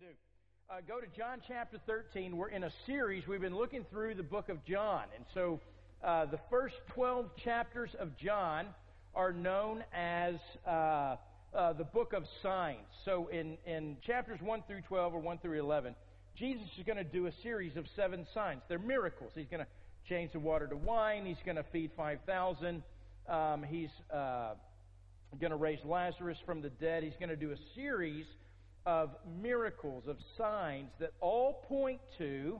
do. Uh, go to John chapter 13. We're in a series. We've been looking through the book of John. And so uh, the first 12 chapters of John are known as uh, uh the book of signs. So in, in chapters 1 through 12 or 1 through 11, Jesus is going to do a series of seven signs. They're miracles. He's going to change the water to wine, he's going to feed 5,000, um, he's uh, going to raise Lazarus from the dead. He's going to do a series of miracles, of signs that all point to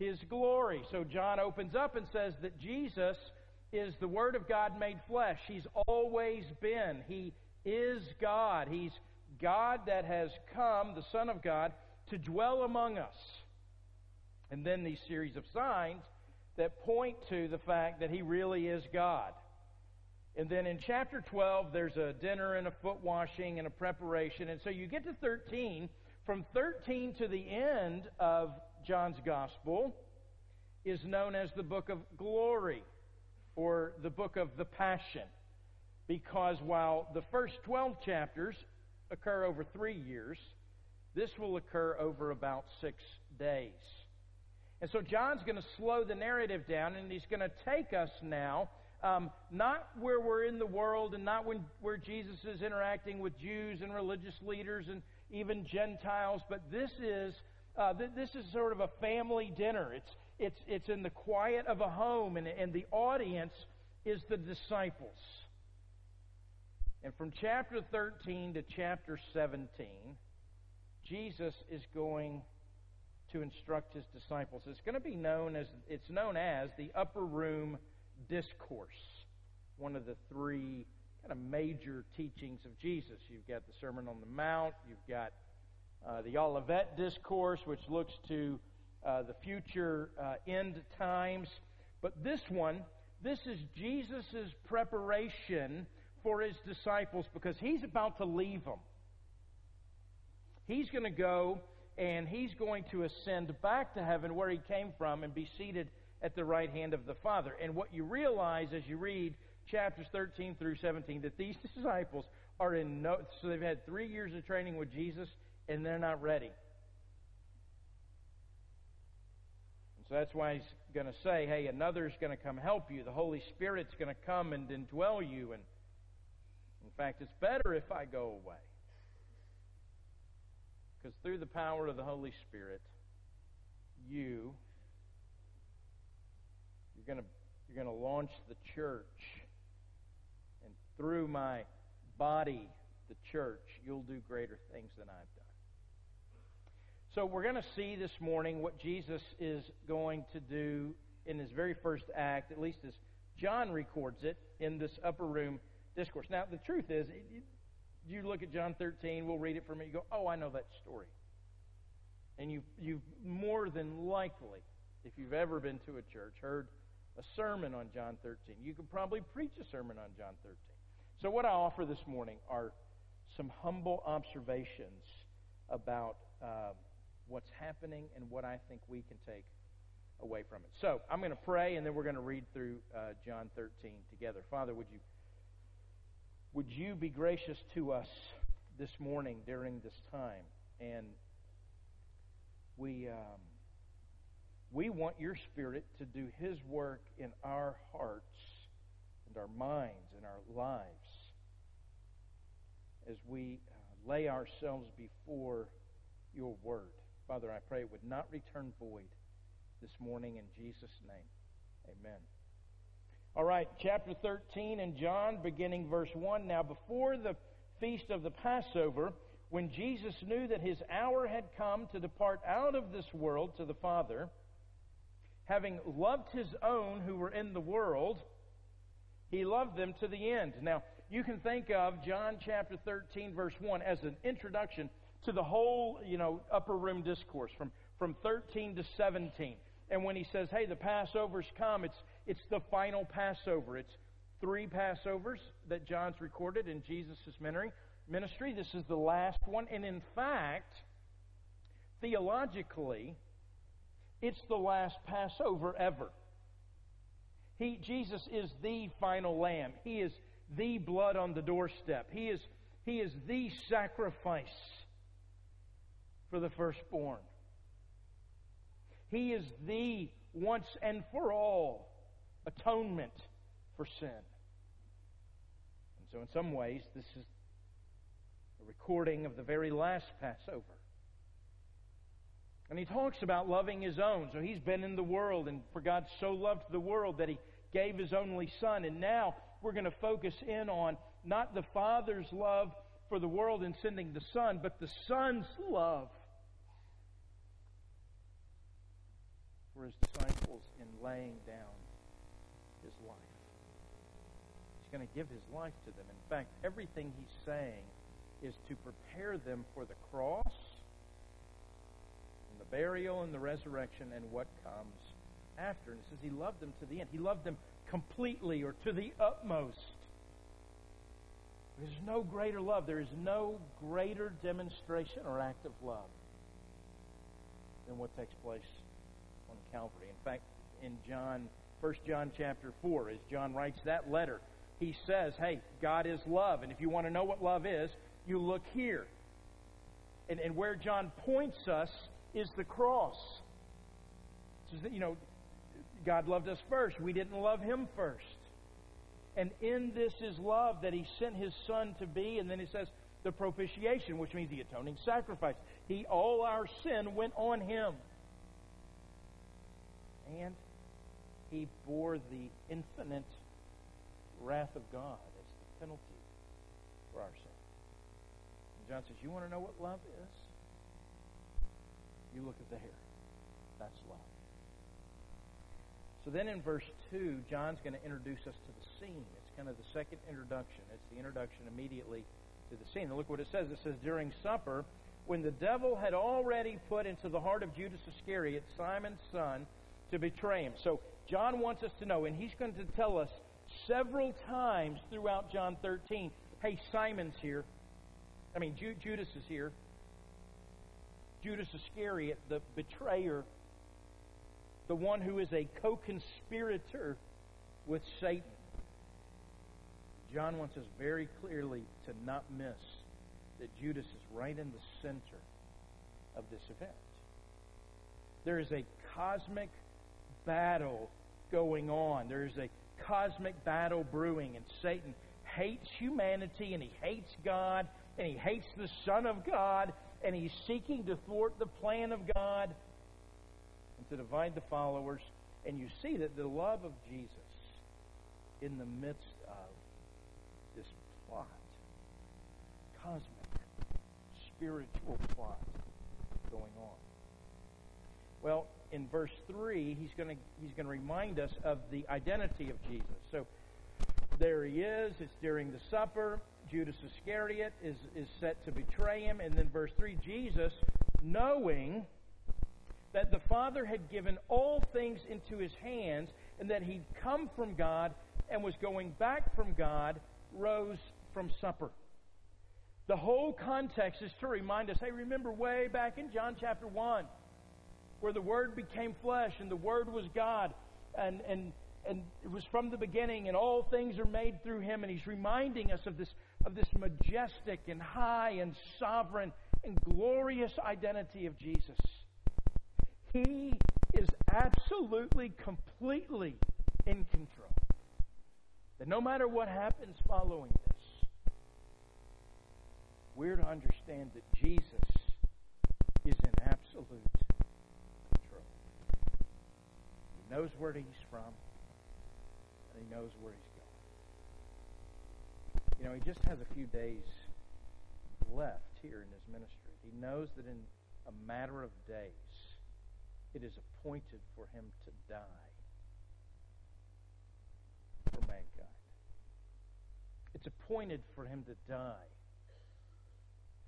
his glory. So John opens up and says that Jesus is the Word of God made flesh. He's always been. He is God. He's God that has come, the Son of God, to dwell among us. And then these series of signs that point to the fact that He really is God. And then in chapter 12, there's a dinner and a foot washing and a preparation. And so you get to 13. From 13 to the end of John's gospel is known as the book of glory or the book of the passion. Because while the first 12 chapters occur over three years, this will occur over about six days. And so John's going to slow the narrative down and he's going to take us now um, not where we're in the world and not when, where Jesus is interacting with Jews and religious leaders and even Gentiles, but this is, uh, th- this is sort of a family dinner. It's, it's, it's in the quiet of a home, and, and the audience is the disciples. And from chapter 13 to chapter 17, Jesus is going to instruct his disciples. It's going to be known as, it's known as the upper room discourse, one of the three kind of major teachings of Jesus. You've got the Sermon on the Mount, you've got uh, the Olivet Discourse, which looks to uh, the future uh, end times. But this one, this is Jesus' preparation for his disciples because he's about to leave them. He's going to go and he's going to ascend back to heaven where he came from and be seated at the right hand of the Father. And what you realize as you read chapters 13 through 17 that these disciples are in no so they've had 3 years of training with Jesus and they're not ready. And so that's why he's going to say, "Hey, another's going to come help you. The Holy Spirit's going to come and indwell you and in fact, it's better if I go away." Because through the power of the Holy Spirit, you going to you're going to launch the church. And through my body, the church, you'll do greater things than I've done. So we're going to see this morning what Jesus is going to do in his very first act, at least as John records it in this upper room discourse. Now, the truth is, you look at John 13, we'll read it for me, you go, oh, I know that story. And you, you've more than likely, if you've ever been to a church, heard a sermon on John 13. You could probably preach a sermon on John 13. So, what I offer this morning are some humble observations about uh, what's happening and what I think we can take away from it. So, I'm going to pray and then we're going to read through uh, John 13 together. Father, would you would you be gracious to us this morning during this time? And we. Um, we want your Spirit to do His work in our hearts and our minds and our lives as we uh, lay ourselves before your Word. Father, I pray it would not return void this morning in Jesus' name. Amen. All right, chapter 13 in John, beginning verse 1. Now, before the feast of the Passover, when Jesus knew that his hour had come to depart out of this world to the Father, having loved his own who were in the world, he loved them to the end. Now, you can think of John chapter 13, verse 1 as an introduction to the whole, you know, upper room discourse from, from 13 to 17. And when he says, hey, the Passover's come, it's, it's the final Passover. It's three Passovers that John's recorded in Jesus' ministry. This is the last one. And in fact, theologically, it's the last Passover ever. He, Jesus is the final lamb. He is the blood on the doorstep. He is, he is the sacrifice for the firstborn. He is the once and for all atonement for sin. And so, in some ways, this is a recording of the very last Passover. And he talks about loving his own. So he's been in the world, and for God so loved the world that he gave his only Son. And now we're going to focus in on not the Father's love for the world in sending the Son, but the Son's love for his disciples in laying down his life. He's going to give his life to them. In fact, everything he's saying is to prepare them for the cross, burial, and the resurrection, and what comes after. And it says he loved them to the end. He loved them completely or to the utmost. There's no greater love. There is no greater demonstration or act of love than what takes place on Calvary. In fact, in John, 1 John chapter 4, as John writes that letter, he says, Hey, God is love. And if you want to know what love is, you look here. And, and where John points us is the cross. That, you know, God loved us first. We didn't love him first. And in this is love that he sent his son to be. And then he says the propitiation, which means the atoning sacrifice. He all our sin went on him. And he bore the infinite wrath of God as the penalty for our sin. And John says, You want to know what love is? You look at the hair. That's love. So then in verse 2, John's going to introduce us to the scene. It's kind of the second introduction. It's the introduction immediately to the scene. And look what it says. It says, During supper, when the devil had already put into the heart of Judas Iscariot, Simon's son, to betray him. So John wants us to know, and he's going to tell us several times throughout John 13, hey, Simon's here. I mean, Ju- Judas is here. Judas Iscariot, the betrayer, the one who is a co conspirator with Satan. John wants us very clearly to not miss that Judas is right in the center of this event. There is a cosmic battle going on. There is a cosmic battle brewing, and Satan hates humanity, and he hates God, and he hates the Son of God, and he's seeking to thwart the plan of God and to divide the followers. And you see that the love of Jesus in the midst of this plot, cosmic, spiritual plot going on. Well, in verse 3, he's going to he's to remind us of the identity of Jesus. So there he is. It's during the supper. Judas Iscariot is, is set to betray him. And then verse 3 Jesus, knowing that the Father had given all things into his hands and that he'd come from God and was going back from God, rose from supper. The whole context is to remind us hey, remember way back in John chapter 1 where the Word became flesh and the Word was God and, and, and it was from the beginning and all things are made through Him. And He's reminding us of this, of this majestic and high and sovereign and glorious identity of Jesus. He is absolutely, completely in control. That no matter what happens following this, we're to understand that Jesus is in absolute control. He knows where he's from, and he knows where he's going. You know, he just has a few days left here in his ministry. He knows that in a matter of days, it is appointed for him to die for mankind. It's appointed for him to die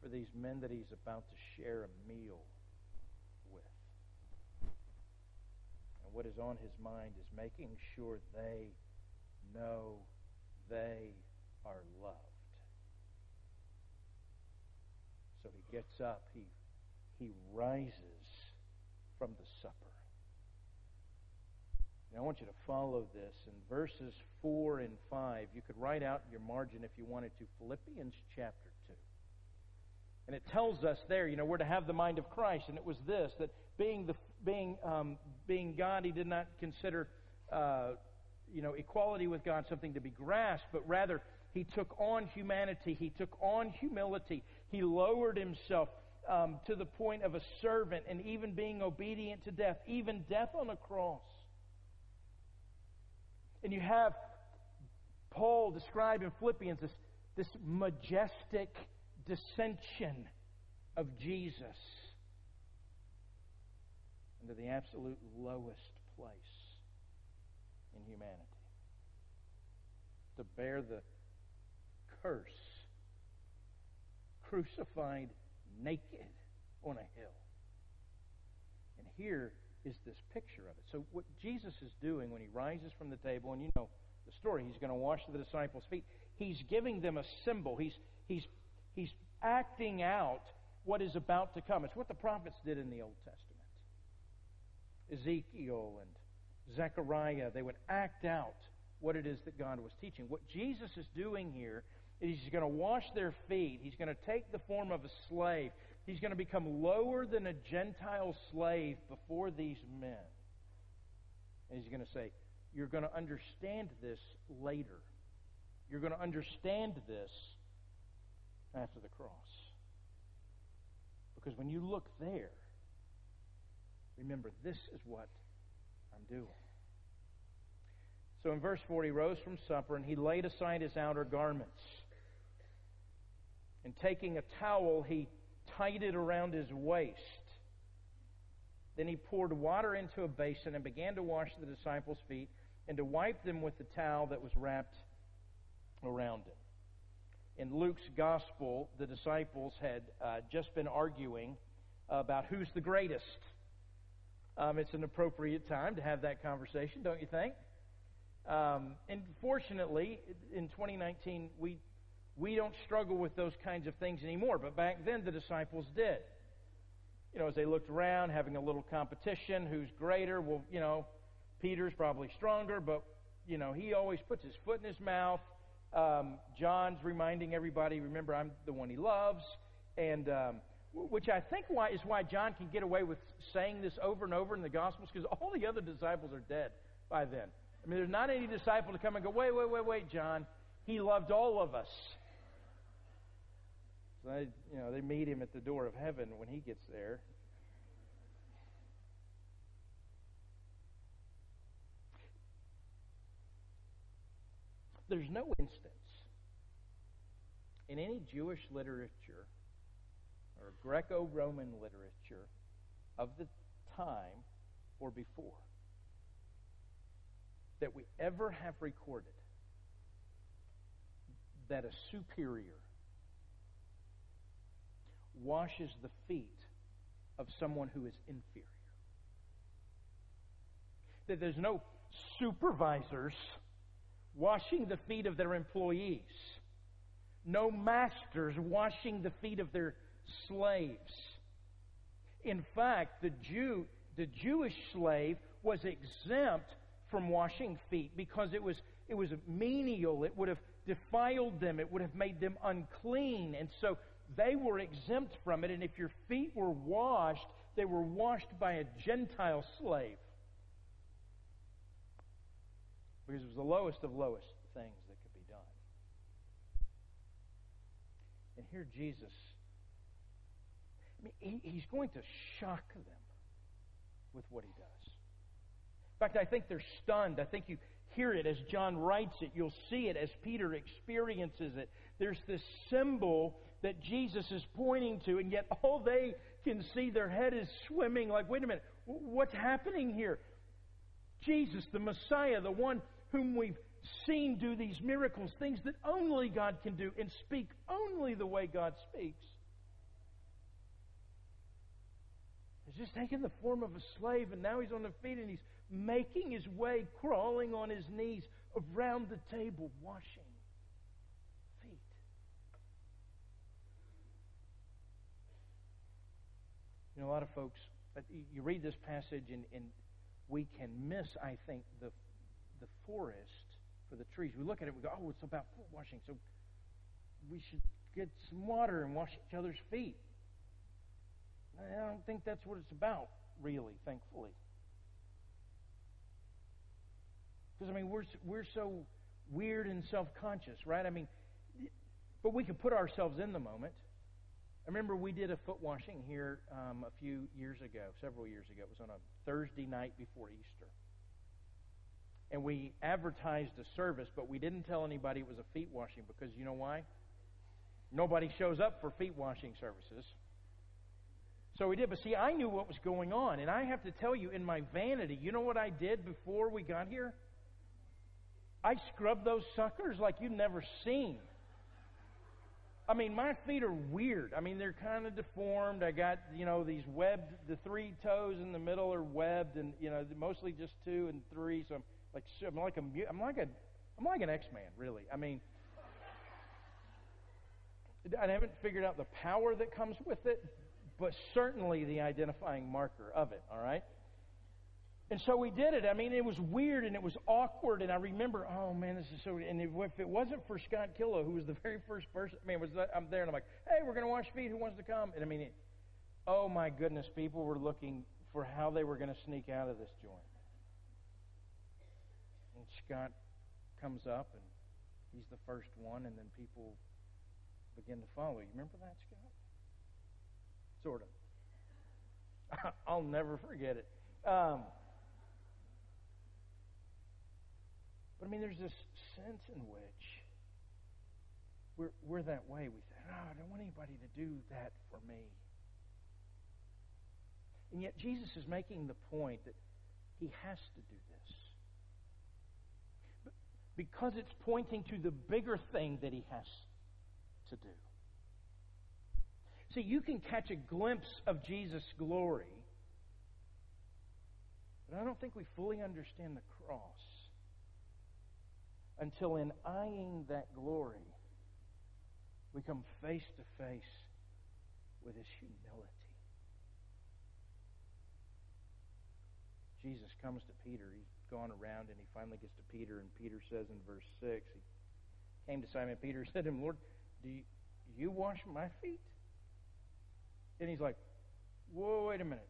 for these men that he's about to share a meal with. And what is on his mind is making sure they know they are loved. So he gets up, he, he rises from the supper. Now, I want you to follow this in verses 4 and 5. You could write out your margin if you wanted to Philippians chapter 2. And it tells us there, you know, we're to have the mind of Christ. And it was this that being, the, being, um, being God, he did not consider, uh, you know, equality with God something to be grasped, but rather he took on humanity. He took on humility. He lowered himself um, to the point of a servant and even being obedient to death, even death on a cross. And you have Paul describe in Philippians this, this majestic dissension of Jesus into the absolute lowest place in humanity. To bear the curse, crucified naked on a hill. And here is this picture of it. So, what Jesus is doing when he rises from the table, and you know the story, he's going to wash the disciples' feet. He's giving them a symbol. He's, he's, he's acting out what is about to come. It's what the prophets did in the Old Testament. Ezekiel and Zechariah, they would act out what it is that God was teaching. What Jesus is doing here is he's going to wash their feet. He's going to take the form of a slave. He's going to become lower than a Gentile slave before these men. And he's going to say, You're going to understand this later. You're going to understand this after the cross. Because when you look there, remember, this is what I'm doing. So in verse 4, he rose from supper and he laid aside his outer garments. And taking a towel, he tied it around his waist. Then he poured water into a basin and began to wash the disciples' feet and to wipe them with the towel that was wrapped around him. In Luke's gospel, the disciples had uh, just been arguing about who's the greatest. Um, it's an appropriate time to have that conversation, don't you think? Um, and fortunately, in 2019, we we don't struggle with those kinds of things anymore. But back then, the disciples did. You know, as they looked around, having a little competition, who's greater? Well, you know, Peter's probably stronger, but, you know, he always puts his foot in his mouth. Um, John's reminding everybody, remember, I'm the one he loves. And, um, which I think why, is why John can get away with saying this over and over in the Gospels, because all the other disciples are dead by then. I mean, there's not any disciple to come and go, wait, wait, wait, wait, John. He loved all of us. So they, you know, they meet him at the door of heaven when he gets there. There's no instance in any Jewish literature or Greco Roman literature of the time or before that we ever have recorded that a superior washes the feet of someone who is inferior. That there's no supervisors washing the feet of their employees, no masters washing the feet of their slaves. In fact, the Jew, the Jewish slave was exempt from washing feet because it was it was menial. It would have defiled them. It would have made them unclean. And so they were exempt from it, and if your feet were washed, they were washed by a Gentile slave. Because it was the lowest of lowest things that could be done. And here Jesus, he, he's going to shock them with what he does. In fact, I think they're stunned. I think you hear it as John writes it. You'll see it as Peter experiences it. There's this symbol that Jesus is pointing to, and yet all they can see, their head is swimming like, wait a minute, what's happening here? Jesus, the Messiah, the one whom we've seen do these miracles, things that only God can do, and speak only the way God speaks. He's just taken the form of a slave, and now he's on the feet, and he's making his way, crawling on his knees around the table, washing feet. You know, a lot of folks, you read this passage and, and we can miss, I think, the, the forest for the trees. We look at it, we go, oh, it's about foot washing, so we should get some water and wash each other's feet. I don't think that's what it's about, really, thankfully. Because, I mean, we're, we're so weird and self conscious, right? I mean, but we can put ourselves in the moment. I remember we did a foot washing here um, a few years ago, several years ago. It was on a Thursday night before Easter. And we advertised a service, but we didn't tell anybody it was a feet washing because you know why? Nobody shows up for feet washing services. So we did. But see, I knew what was going on. And I have to tell you, in my vanity, you know what I did before we got here? I scrubbed those suckers like you've never seen. I mean, my feet are weird. I mean, they're kind of deformed. I got, you know, these webbed, the three toes in the middle are webbed, and you know, mostly just two and three. So I'm like, I'm like a, I'm like a, I'm like an X-Man, really. I mean, I haven't figured out the power that comes with it, but certainly the identifying marker of it. All right. And so we did it. I mean, it was weird and it was awkward. And I remember, oh man, this is so. And if it wasn't for Scott Killo, who was the very first person, I mean, was I'm there and I'm like, hey, we're going to wash feet. Who wants to come? And I mean, it, oh my goodness, people were looking for how they were going to sneak out of this joint. And Scott comes up and he's the first one, and then people begin to follow. You remember that, Scott? Sort of. I'll never forget it. Um, But I mean, there's this sense in which we're, we're that way. We say, oh, I don't want anybody to do that for me. And yet, Jesus is making the point that he has to do this. Because it's pointing to the bigger thing that he has to do. See, you can catch a glimpse of Jesus' glory, but I don't think we fully understand the cross until in eyeing that glory, we come face to face with his humility. Jesus comes to Peter. He's gone around and he finally gets to Peter, and Peter says in verse 6, he came to Simon Peter and said to him, Lord, do you, do you wash my feet? And he's like, Whoa, wait a minute.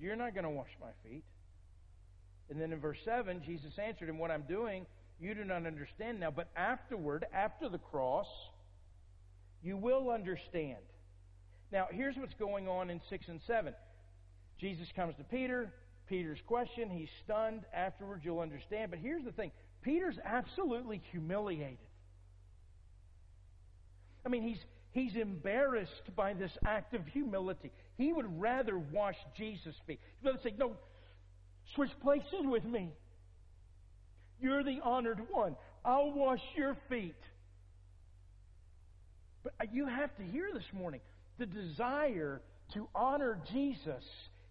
You're not going to wash my feet. And then in verse 7, Jesus answered him, What I'm doing you do not understand now, but afterward, after the cross, you will understand. Now, here's what's going on in 6 and 7. Jesus comes to Peter. Peter's question. He's stunned. Afterwards, you'll understand. But here's the thing Peter's absolutely humiliated. I mean, he's, he's embarrassed by this act of humility. He would rather wash Jesus' feet. He'd rather say, No, switch places with me. You're the honored one. I'll wash your feet. But uh, you have to hear this morning the desire to honor Jesus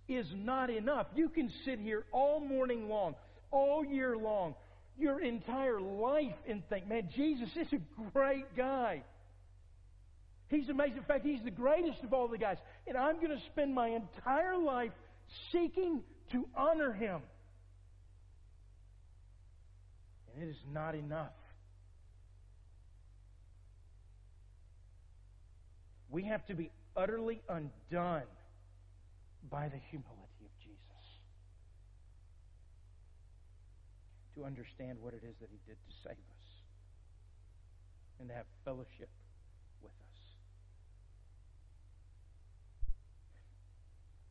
is not enough. You can sit here all morning long, all year long, your entire life, and think, man, Jesus is a great guy. He's amazing. In fact, he's the greatest of all the guys. And I'm going to spend my entire life seeking to honor him. And it is not enough. We have to be utterly undone by the humility of Jesus to understand what it is that He did to save us and to have fellowship with us.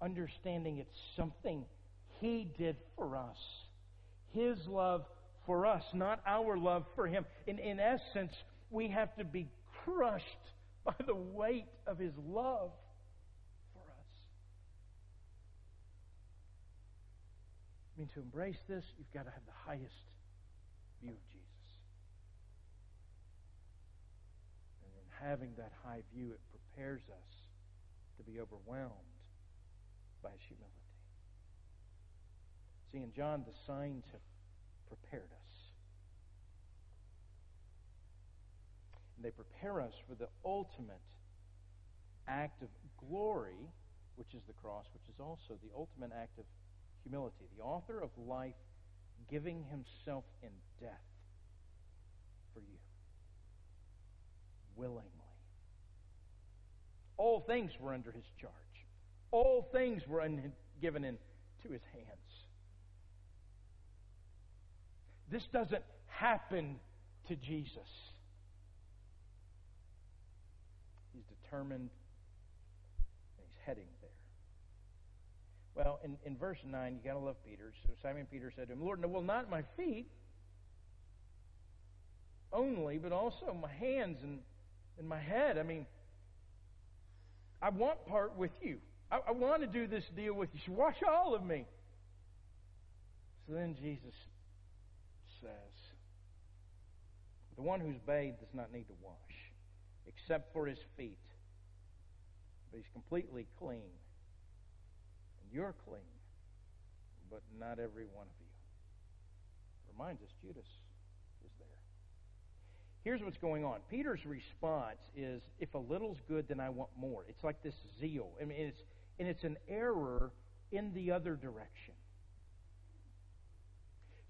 Understanding it's something He did for us. His love for us, not our love for Him. In, in essence, we have to be crushed by the weight of His love for us. I mean, to embrace this, you've got to have the highest view of Jesus. And in having that high view, it prepares us to be overwhelmed by His humility. See, in John, the signs have prepared us. And they prepare us for the ultimate act of glory, which is the cross, which is also the ultimate act of humility. The author of life giving himself in death for you willingly. All things were under his charge. All things were un- given into his hands. This doesn't happen to Jesus. He's determined and he's heading there. Well, in, in verse 9, you got to love Peter. So Simon Peter said to him, Lord, no, well, not my feet only, but also my hands and, and my head. I mean, I want part with you. I, I want to do this deal with you. So wash all of me. So then Jesus says, The one who's bathed does not need to wash, except for his feet. But he's completely clean. And you're clean, but not every one of you. Reminds us Judas is there. Here's what's going on. Peter's response is, if a little's good, then I want more. It's like this zeal. I mean, it's, and it's an error in the other direction.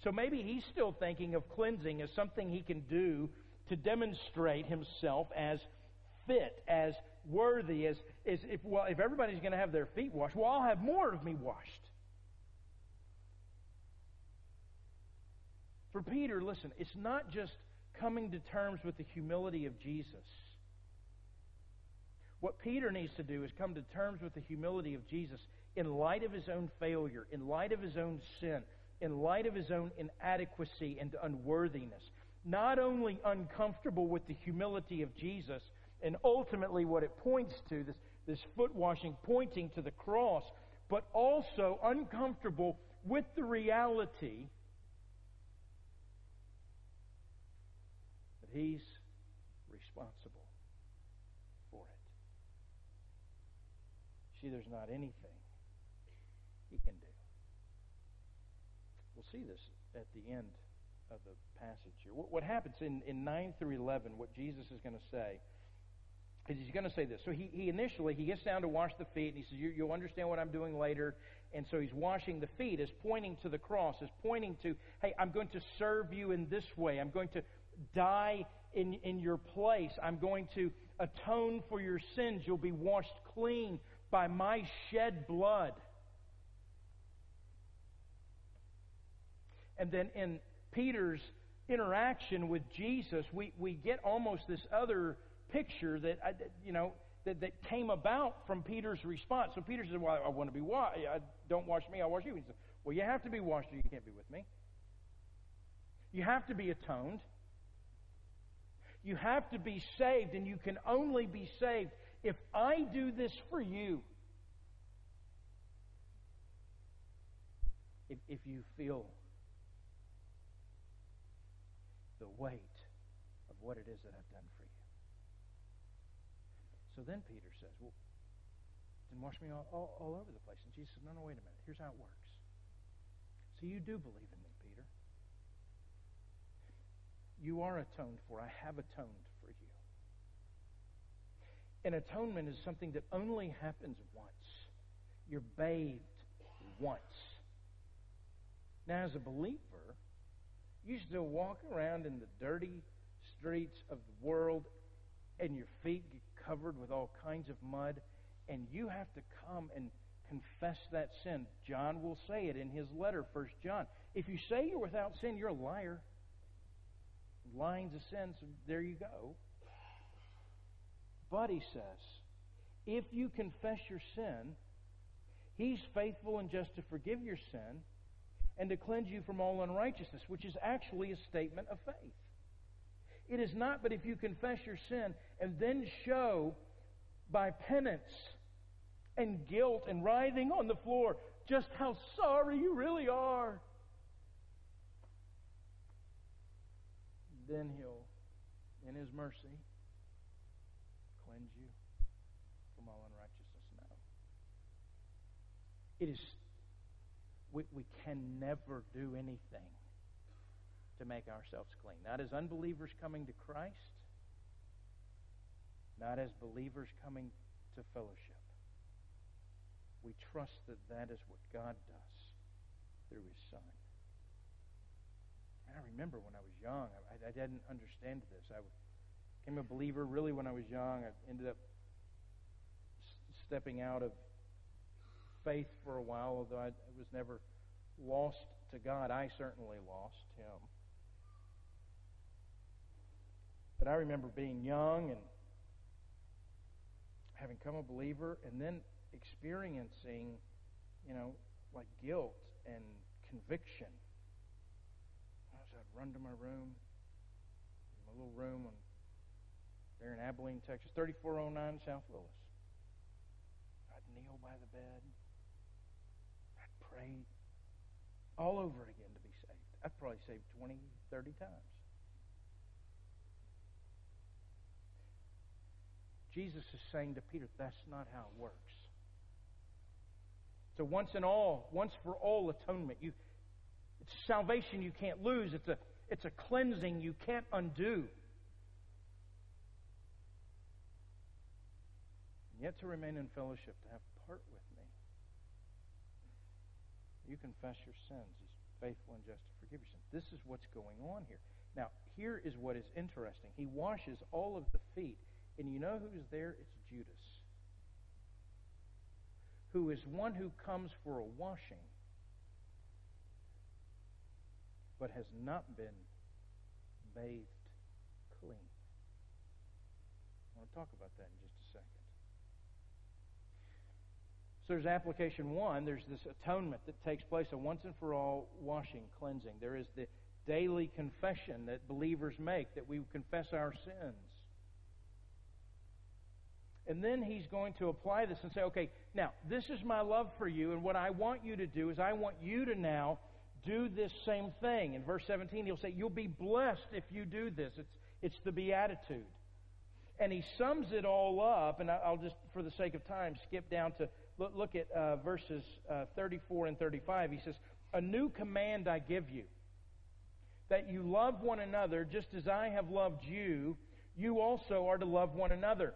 So maybe he's still thinking of cleansing as something he can do to demonstrate himself as fit, as worthy, as, as if, well, if everybody's going to have their feet washed, well, I'll have more of me washed. For Peter, listen, it's not just coming to terms with the humility of Jesus. What Peter needs to do is come to terms with the humility of Jesus in light of his own failure, in light of his own sin, in light of his own inadequacy and unworthiness. Not only uncomfortable with the humility of Jesus, and ultimately what it points to, this, this foot washing pointing to the cross, but also uncomfortable with the reality that he's responsible for it. See, there's not anything he can do. We'll see this at the end of the passage here. What, what happens in, in 9 through 11, what Jesus is going to say, is he's going to say this. So he, he initially, he gets down to wash the feet, and he says, you, You'll understand what I'm doing later. And so he's washing the feet, is pointing to the cross, is pointing to, hey, I'm going to serve you in this way. I'm going to die in, in your place. I'm going to atone for your sins. You'll be washed clean by my shed blood. And then in Peter's interaction with Jesus, we, we get almost this other picture that, you know, that, that came about from Peter's response. So Peter said, Well, I want to be washed. I don't wash me, I'll wash you. He said, Well, you have to be washed or you can't be with me. You have to be atoned. You have to be saved, and you can only be saved if I do this for you. If, if you feel the weight of what it is that I've done for you. So then Peter says, Well, then wash me all, all, all over the place. And Jesus says, No, no, wait a minute. Here's how it works. So you do believe in me, Peter. You are atoned for. I have atoned. And atonement is something that only happens once. You're bathed once. Now, as a believer, you still walk around in the dirty streets of the world and your feet get covered with all kinds of mud, and you have to come and confess that sin. John will say it in his letter, First John. If you say you're without sin, you're a liar. Lying's a sin, so there you go. But he says, if you confess your sin, he's faithful and just to forgive your sin and to cleanse you from all unrighteousness, which is actually a statement of faith. It is not, but if you confess your sin and then show by penance and guilt and writhing on the floor just how sorry you really are, then He'll, in His mercy, cleanse you from all unrighteousness. No. It is we, we can never do anything to make ourselves clean. Not as unbelievers coming to Christ, not as believers coming to fellowship. We trust that that is what God does through His Son. And I remember when I was young, I, I didn't understand this. I became a believer really when I was young. I ended up stepping out of faith for a while, although I was never lost to God. I certainly lost him. But I remember being young and having come a believer and then experiencing, you know, like guilt and conviction. I'd run to my room, my little room on, there in Abilene, Texas, 3409 South Willis. I'd kneel by the bed. I'd all over again to be saved. I've probably saved 20, 30 times. Jesus is saying to Peter, that's not how it works. It's a once and all, once for all atonement. You, it's salvation you can't lose. It's a, it's a cleansing you can't undo. And yet to remain in fellowship, to have part with. You confess your sins. He's faithful and just to forgive your sins. This is what's going on here. Now, here is what is interesting. He washes all of the feet. And you know who's there? It's Judas who is one who comes for a washing, but has not been bathed clean. I want to talk about that in just a second. So there's application one. There's this atonement that takes place, a once and for all washing, cleansing. There is the daily confession that believers make, that we confess our sins. And then he's going to apply this and say, okay, now, this is my love for you, and what I want you to do is I want you to now do this same thing. In verse 17, he'll say, You'll be blessed if you do this. It's, it's the beatitude. And he sums it all up, and I'll just, for the sake of time, skip down to look, look at uh, verses uh, 34 and 35. He says, A new command I give you, that you love one another just as I have loved you, you also are to love one another.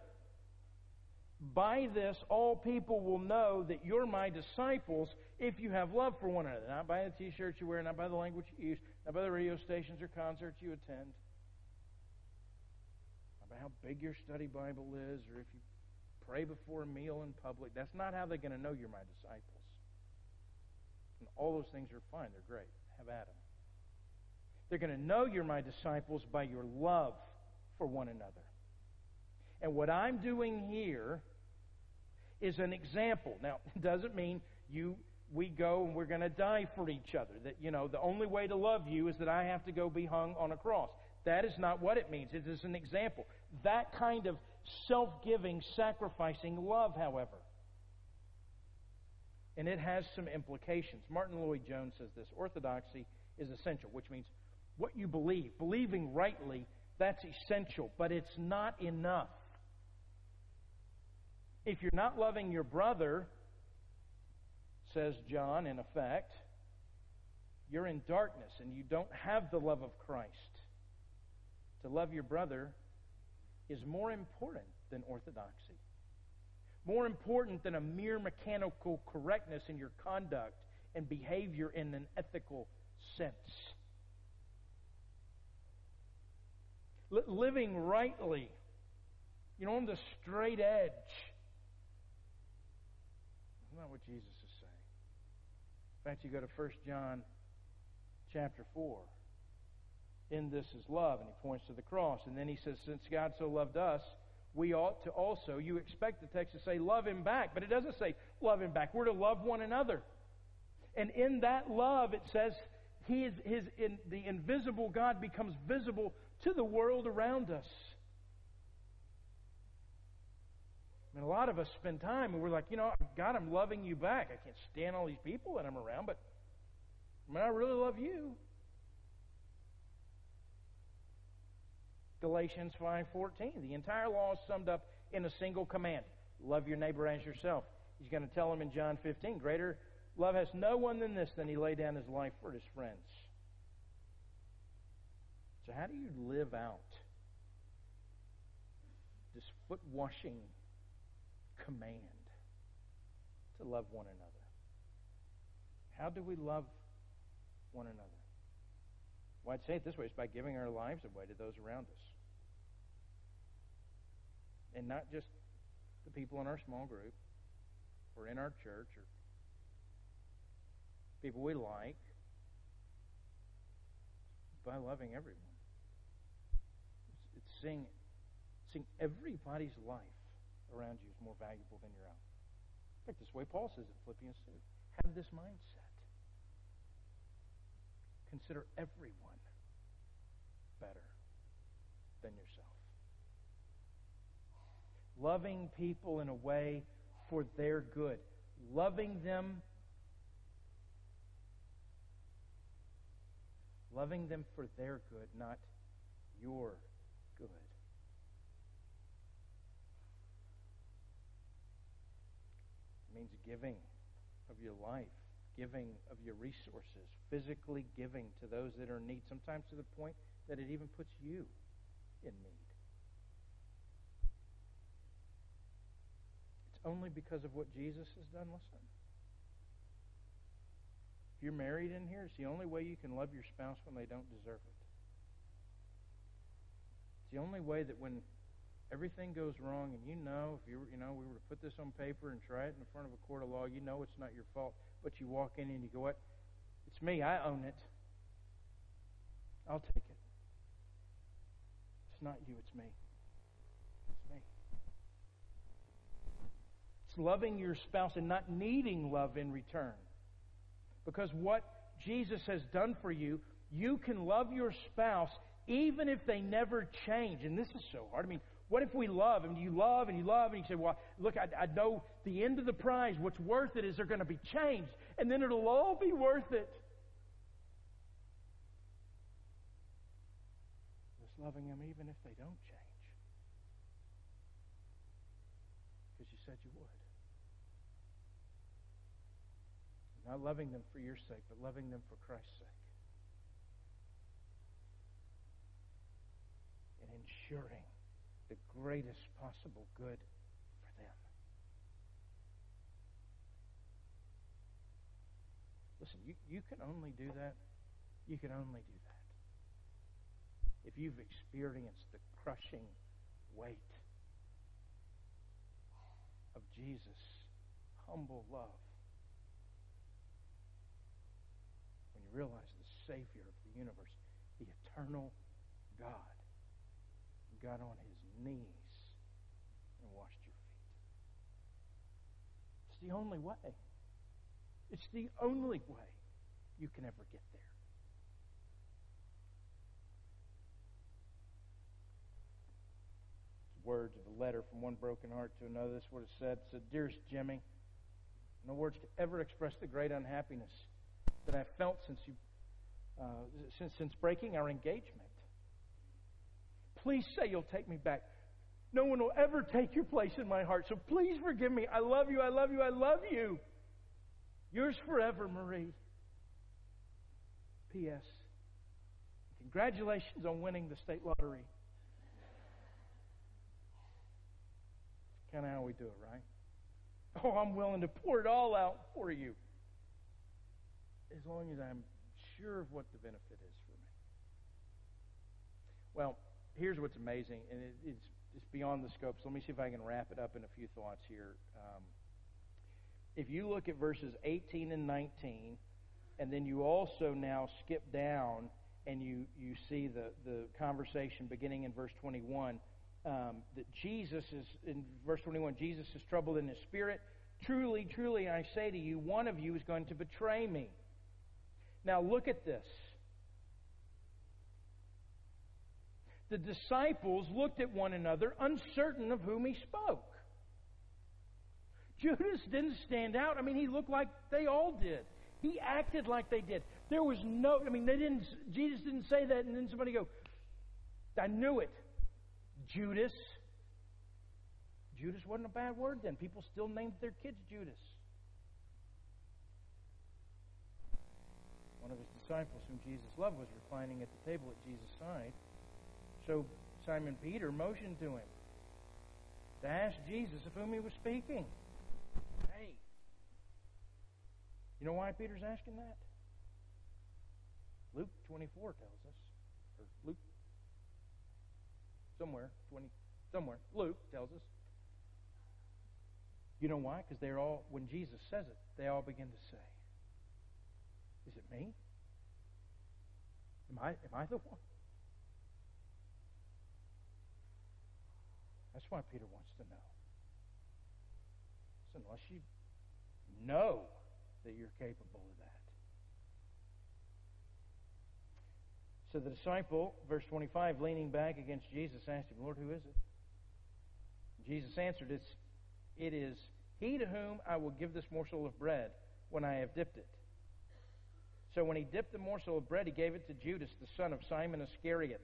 By this, all people will know that you're my disciples if you have love for one another. Not by the t shirts you wear, not by the language you use, not by the radio stations or concerts you attend, not by how big your study Bible is, or if you pray before a meal in public. That's not how they're going to know you're my disciples. And all those things are fine, they're great. Have at them. They're going to know you're my disciples by your love for one another. And what I'm doing here is an example. Now, it doesn't mean you we go and we're going to die for each other. That you know, the only way to love you is that I have to go be hung on a cross. That is not what it means. It is an example. That kind of self-giving, sacrificing love, however, and it has some implications. Martyn Lloyd-Jones says this: orthodoxy is essential, which means what you believe, believing rightly, that's essential, but it's not enough. If you're not loving your brother, says John, in effect, you're in darkness and you don't have the love of Christ. To love your brother is more important than orthodoxy, more important than a mere mechanical correctness in your conduct and behavior in an ethical sense. Living rightly, you know, on the straight edge That's not what Jesus is saying. In fact, you go to 1 John chapter 4. In this is love, and he points to the cross. And then he says, Since God so loved us, we ought to also, you expect the text to say, love him back, but it doesn't say love him back. We're to love one another. And in that love, it says, he is, his, in, the invisible God becomes visible to the world around us. And a lot of us spend time and we're like, you know, God, I'm loving you back. I can't stand all these people that I'm around, but I mean, I really love you. Galatians 5:14. The entire law is summed up in a single command: love your neighbor as yourself. He's going to tell him in John 15, greater love has no one than this than he lay down his life for his friends. So how do you live out this foot washing command to love one another. How do we love one another? Well, I'd say it this way it's by giving our lives away to those around us. And not just the people in our small group, or in our church or people we like by loving everyone. It's, seeing, seeing everybody's life around you is more valuable than your own. In fact, this way Paul says in Philippians 2. Have this mindset. Consider everyone better than yourself. Loving people in a way for their good. Loving them loving them for their good, not your good. It means giving of your life, giving of your resources, physically giving to those that are in need, sometimes to the point that it even puts you in need. It's only because of what Jesus has done. Listen. If you're married in here, it's the only way you can love your spouse when they don't deserve it. It's the only way that when everything goes wrong and you know if you you know we were to put this on paper and try it in front of a court of law, you know it's not your fault, but you walk in and you go, "What? It's me. I own it. I'll take it. It's not you, it's me. It's me." It's loving your spouse and not needing love in return. Because what Jesus has done for you, you can love your spouse even if they never change. And this is so hard. I mean, what if we love and you love and you love and you say, well, look, I, I know the end of the prize, what's worth it is they're going to be changed, and then it'll all be worth it. Just loving them even if they don't change. Because you said you would. Not loving them for your sake, but loving them for Christ's sake. And ensuring the greatest possible good for them. Listen, you, you can only do that. You can only do that if you've experienced the crushing weight of Jesus' humble love you realize the Savior of the universe, the eternal God, got on his knees and washed your feet. It's the only way. It's the only way you can ever get there. Words of a letter from one broken heart to another. This would have said, said, Dearest Jimmy, no words could ever express the great unhappiness that I've felt since you uh, since since breaking our engagement. Please say you'll take me back. No one will ever take your place in my heart. So please forgive me. I love you. I love you. I love you. Yours forever, Marie. P.S. Congratulations on winning the state lottery. Kind of how we do it, right? Oh, I'm willing to pour it all out for you as long as I'm sure of what the benefit is for me. Well, here's what's amazing, and it, it's, it's beyond the scope. So let me see if I can wrap it up in a few thoughts here. Um, if you look at verses 18 and 19, and then you also now skip down and you, you see the, the conversation beginning in verse 21, um, that Jesus is, in verse 21, Jesus is troubled in his spirit. Truly, truly, I say to you, one of you is going to betray me. Now look at this. The disciples looked at one another, uncertain of whom he spoke. Judas didn't stand out. I mean, he looked like they all did. He acted like they did. There was no, I mean, they didn't, Jesus didn't say that, and then somebody go, I knew it. Judas. Judas wasn't a bad word then. People still named their kids Judas. One of his disciples whom Jesus loved was reclining at the table at Jesus' side. So Simon Peter motioned to him to ask Jesus of whom he was speaking. Hey. You know why Peter's asking that? Luke 24 tells us. Or Luke. Somewhere. 20. Somewhere. Luke tells us. You know why? Because they're all, when Jesus says it, they all begin to say, Is it me? Am I, am I the one? That's why Peter wants to know. So unless you know that you're capable of that. So the disciple, verse 25, leaning back against Jesus, asked him, Lord, who is it? Jesus answered, it's, It is he to whom I will give this morsel of bread when I have dipped it. So when he dipped the morsel of bread, he gave it to Judas, the son of Simon Iscariot.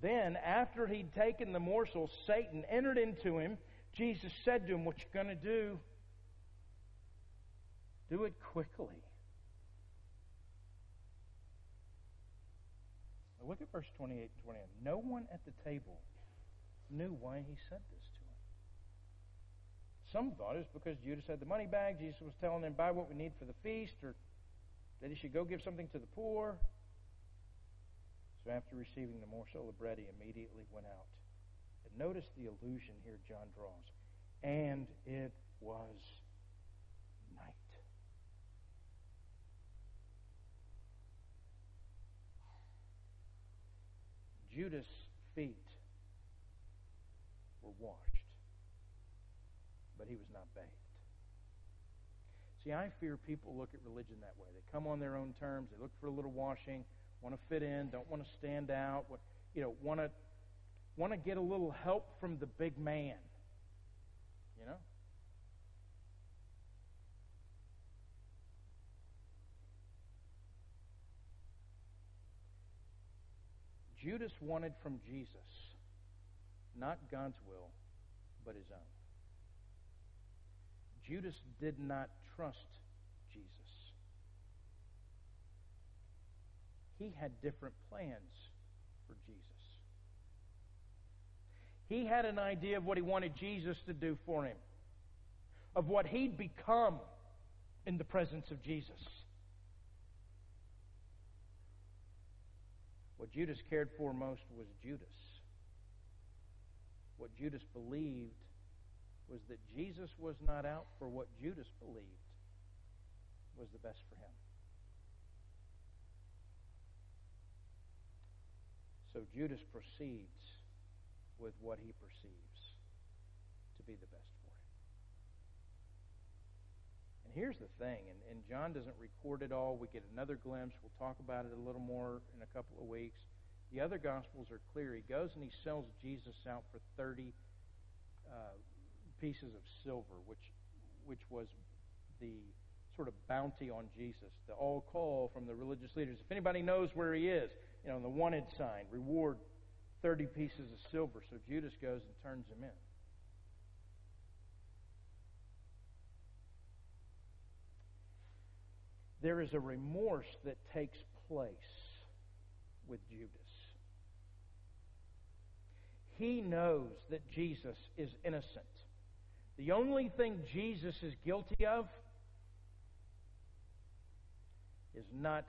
Then, after he'd taken the morsel, Satan entered into him. Jesus said to him, What you going to do? Do it quickly. Now look at verse 28 and 29. No one at the table knew why he said this to him. Some thought it was because Judas had the money bag. Jesus was telling him, buy what we need for the feast, or that he should go give something to the poor. So after receiving the morsel of bread, he immediately went out. And notice the allusion here John draws. And it was night. Judas' feet were washed, but he was not bathed. See, I fear people look at religion that way. They come on their own terms, they look for a little washing, want to fit in, don't want to stand out, you know, want to want to get a little help from the big man. You know? Judas wanted from Jesus not God's will, but his own. Judas did not trust Jesus. He had different plans for Jesus. He had an idea of what he wanted Jesus to do for him, of what he'd become in the presence of Jesus. What Judas cared for most was Judas. What Judas believed was that Jesus was not out for what Judas believed was the best for him. So Judas proceeds with what he perceives to be the best for him. And here's the thing, and, and John doesn't record it all. We get another glimpse. We'll talk about it a little more in a couple of weeks. The other Gospels are clear. He goes and he sells Jesus out for 30 uh, pieces of silver, which, which was the sort of bounty on Jesus, the all call from the religious leaders. If anybody knows where he is, you know, the wanted sign, reward 30 pieces of silver. So Judas goes and turns him in. There is a remorse that takes place with Judas. He knows that Jesus is innocent. The only thing Jesus is guilty of is not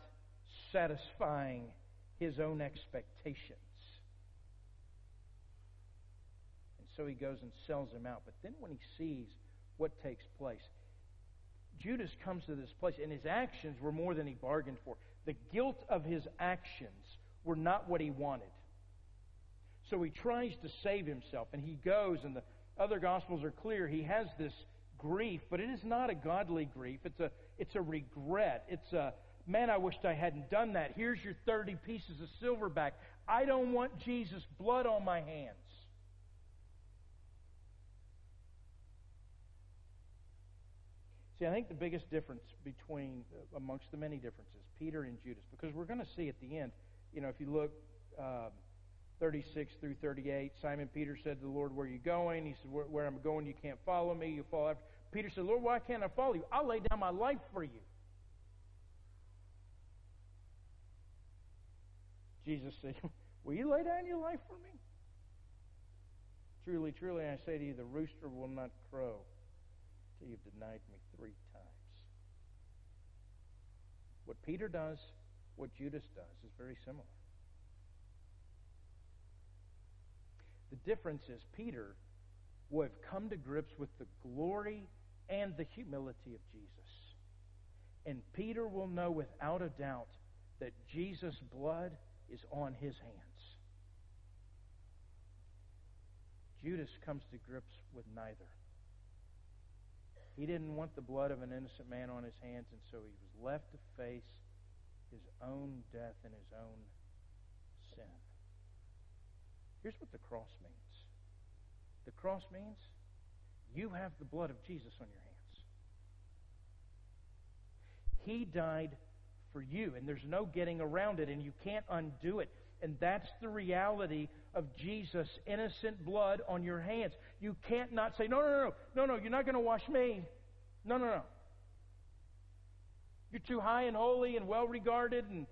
satisfying his own expectations. And so he goes and sells him out. But then when he sees what takes place, Judas comes to this place, and his actions were more than he bargained for. The guilt of his actions were not what he wanted. So he tries to save himself, and he goes, and the other Gospels are clear. He has this grief, but it is not a godly grief. It's a, it's a regret. It's a, man, I wished I hadn't done that. Here's your 30 pieces of silver back. I don't want Jesus' blood on my hands. See, I think the biggest difference between, amongst the many differences, Peter and Judas, because we're going to see at the end, you know, if you look um, 36 through 38, Simon Peter said to the Lord, Where are you going? He said, Where, where I'm going, you can't follow me. You fall after. Peter said, Lord, why can't I follow you? I'll lay down my life for you. Jesus said, Will you lay down your life for me? Truly, truly, I say to you, the rooster will not crow till you've denied me three times. What Peter does, what Judas does, is very similar. The difference is Peter will have come to grips with the glory and the humility of Jesus. And Peter will know without a doubt that Jesus' blood is on his hands. Judas comes to grips with neither. He didn't want the blood of an innocent man on his hands, and so he was left to face his own death and his own. Here's what the cross means the cross means you have the blood of Jesus on your hands. He died for you, and there's no getting around it, and you can't undo it. And that's the reality of Jesus' innocent blood on your hands. You can't not say, no, no, no, no, no, you're not going to wash me. No, no, no. You're too high and holy and well regarded and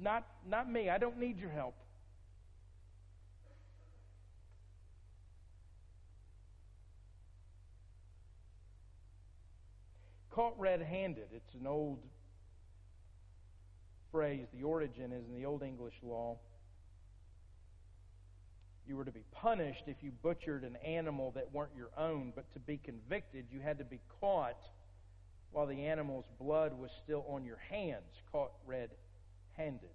not, not me. I don't need your help. Caught red handed. It's an old phrase. The origin is in the Old English law. You were to be punished if you butchered an animal that weren't your own, but to be convicted, you had to be caught while the animal's blood was still on your hands, caught red handed.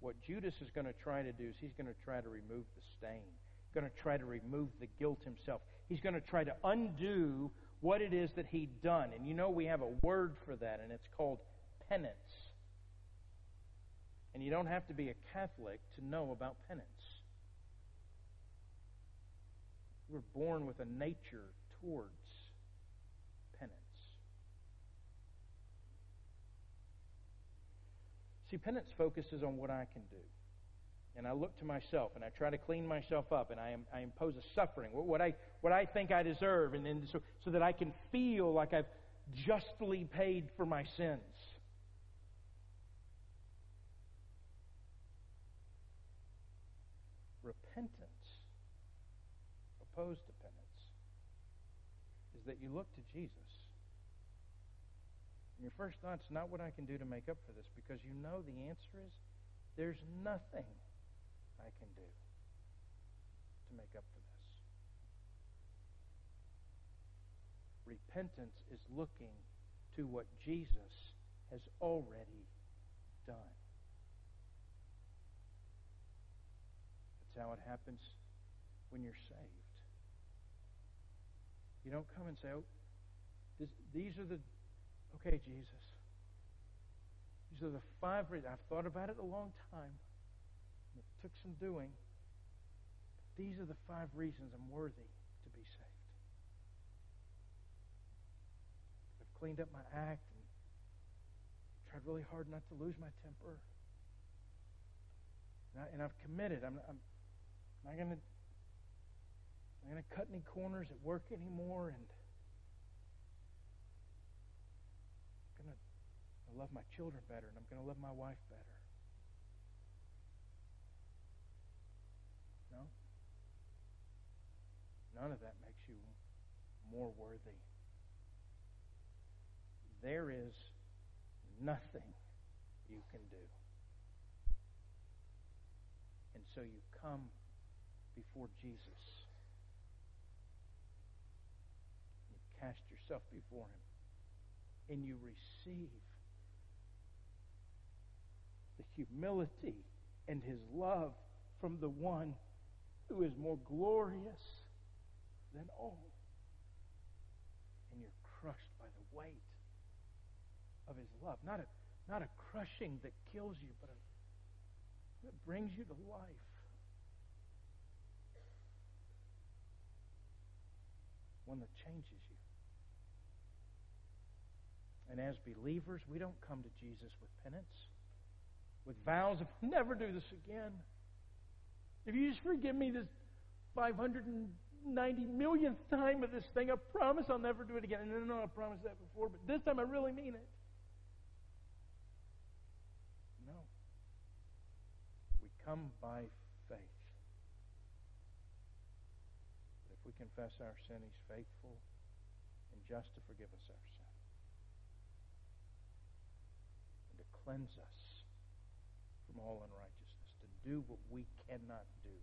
What Judas is going to try to do is he's going to try to remove the stain, going to try to remove the guilt himself. He's going to try to undo what it is that he'd done. And you know, we have a word for that, and it's called penance. And you don't have to be a Catholic to know about penance. We're born with a nature towards penance. See, penance focuses on what I can do and I look to myself and I try to clean myself up and I, am, I impose a suffering, what I, what I think I deserve, and, and so, so that I can feel like I've justly paid for my sins. Repentance, opposed to penance, is that you look to Jesus. And your first thought's not what I can do to make up for this, because you know the answer is there's nothing I can do to make up for this. Repentance is looking to what Jesus has already done. That's how it happens when you're saved. You don't come and say, oh, this, these are the, okay, Jesus. These are the five reasons. I've thought about it a long time. Took some doing. These are the five reasons I'm worthy to be saved. I've cleaned up my act and tried really hard not to lose my temper. And, I, have committed. I'm, I'm not going to. I'm going to cut any corners at work anymore, and I'm going to love my children better, and I'm going to love my wife better. None of that makes you more worthy. There is nothing you can do. And so you come before Jesus. You cast yourself before Him. And you receive the humility and His love from the one who is more glorious than all. And you're crushed by the weight of his love. Not a, not a crushing that kills you, but a, that brings you to life. One that changes you. And as believers, we don't come to Jesus with penance, with vows of never do this again. If you just forgive me this 500 and 90 millionth time of this thing. I promise I'll never do it again. No, no, no, I promised that before, but this time I really mean it. No. We come by faith. If we confess our sin, He's faithful and just to forgive us our sin and to cleanse us from all unrighteousness, to do what we cannot do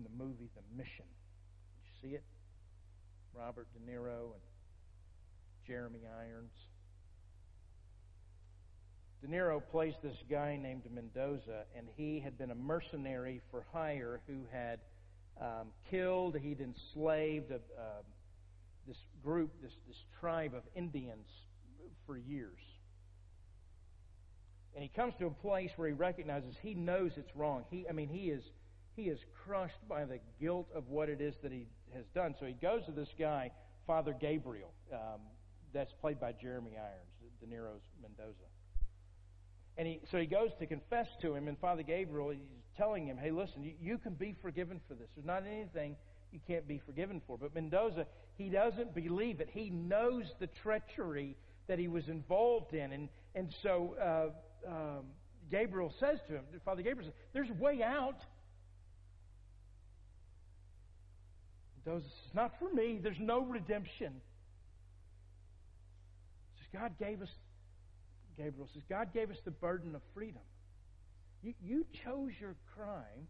from the movie The Mission. Did you see it? Robert De Niro and Jeremy Irons. De Niro plays this guy named Mendoza, and he had been a mercenary for hire who had um, killed, he'd enslaved a, uh, this group, this, this tribe of Indians for years. And he comes to a place where he recognizes he knows it's wrong. He, I mean, he is, he is crushed by the guilt of what it is that he has done. So he goes to this guy, Father Gabriel, um, that's played by Jeremy Irons, De Niro's Mendoza. And he, so he goes to confess to him, and Father Gabriel, is telling him, hey, listen, you, you can be forgiven for this. There's not anything you can't be forgiven for. But Mendoza, he doesn't believe it. He knows the treachery that he was involved in. And, and so uh, um, Gabriel says to him, Father Gabriel says, there's a way out. Mendoza says, not for me. There's no redemption. Says, God gave us Gabriel says, God gave us the burden of freedom. You, you chose your crime.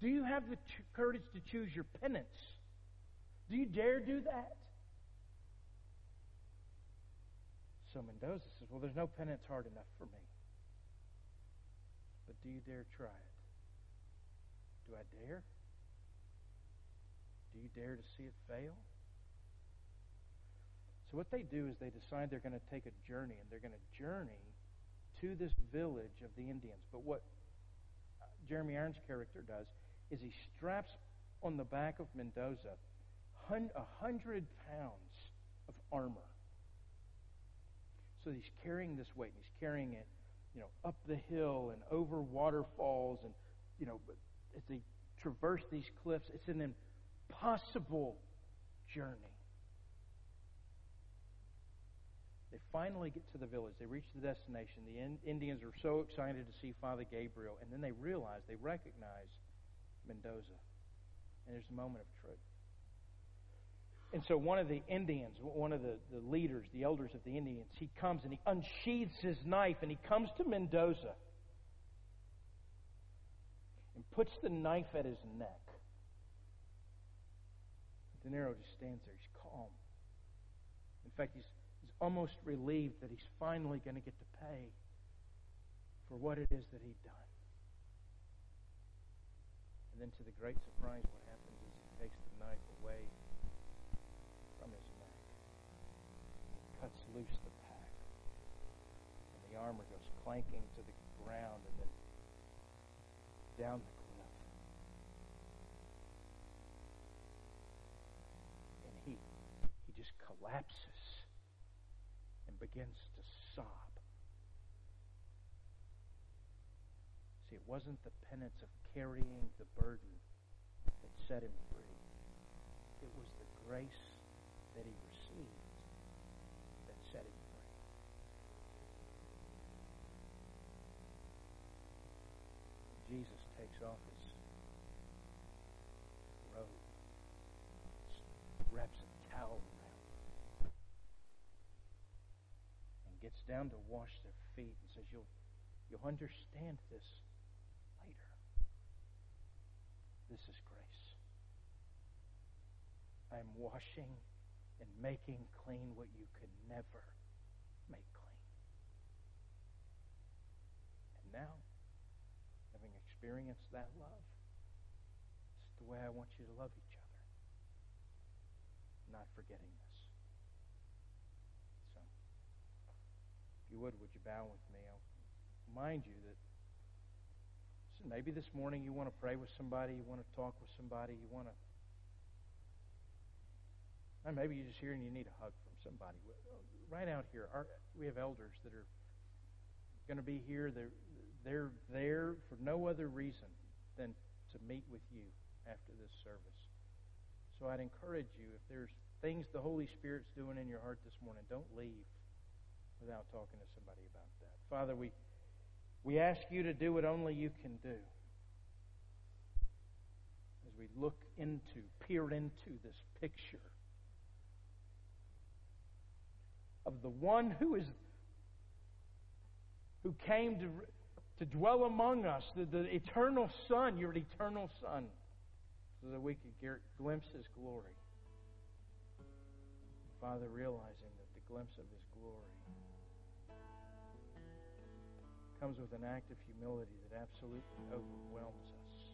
Do you have the ch- courage to choose your penance? Do you dare do that? So Mendoza says, Well, there's no penance hard enough for me. But do you dare try it? Do I dare? Do you dare to see it fail? So what they do is they decide they're going to take a journey, and they're going to journey to this village of the Indians. But what uh, Jeremy Irons' character does is he straps on the back of Mendoza a hundred pounds of armor. So he's carrying this weight, and he's carrying it, you know, up the hill and over waterfalls, and you know, as they traverse these cliffs, it's an impossible journey. They finally get to the village. They reach the destination. The Indians are so excited to see Father Gabriel, and then they realize, they recognize Mendoza. And there's a moment of truth. And so one of the Indians, one of the, the leaders, the elders of the Indians, he comes and he unsheathes his knife and he comes to Mendoza and puts the knife at his neck. De Niro just stands there. He's calm. In fact, he's almost relieved that he's finally going to get to pay for what it is that he'd done. And then, to the great surprise, what happens is he takes the knife away from his neck. Cuts loose the pack. And the armor goes clanking to the ground and then down the cliff. And he, collapses begins to sob. See, it wasn't the penance of carrying the burden that set him free. It was the grace that he received that set him free. Jesus takes off his robe, wraps a towel gets down to wash their feet and says, You'll, you'll understand this later. This is grace. I am washing and making clean what you could never make clean. And now, having experienced that love, it's the way I want you to love each other. Not forgetting you would, would you bow with me? I'll remind you that so maybe this morning you want to pray with somebody, you want to talk with somebody, you want to. And maybe you're just here and you need a hug from somebody. Uh, right out here, our, we have elders that are going to be here. They're, they're there for no other reason than to meet with you after this service. So I'd encourage you, if there's things the Holy Spirit's doing in your heart this morning, don't leave without talking to somebody about that. Father, we, we ask you to do what only you can do. As we look into, peer into this picture of the one who is who came to, to dwell among us, the, the eternal Son, your eternal Son, so that we could glimpse His glory. Father, realizing that the glimpse of His glory comes with an act of humility that absolutely overwhelms us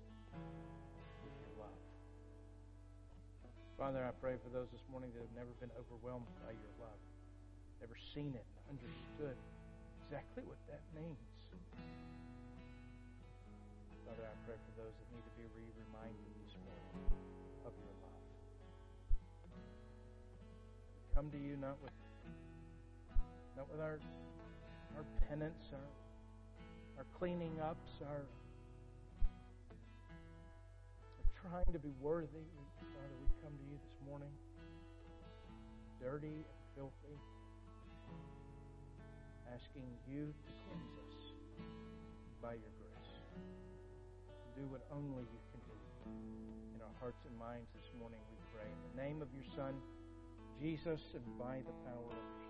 with your love. Father, I pray for those this morning that have never been overwhelmed by your love, never seen it and understood exactly what that means. Father, I pray for those that need to be re reminded this morning of your love. Come to you not with not with our our penance, our our cleaning ups, our, our trying to be worthy. Father, we come to you this morning dirty and filthy, asking you to cleanse us by your grace. Do what only you can do in our hearts and minds this morning, we pray. In the name of your Son, Jesus, and by the power of your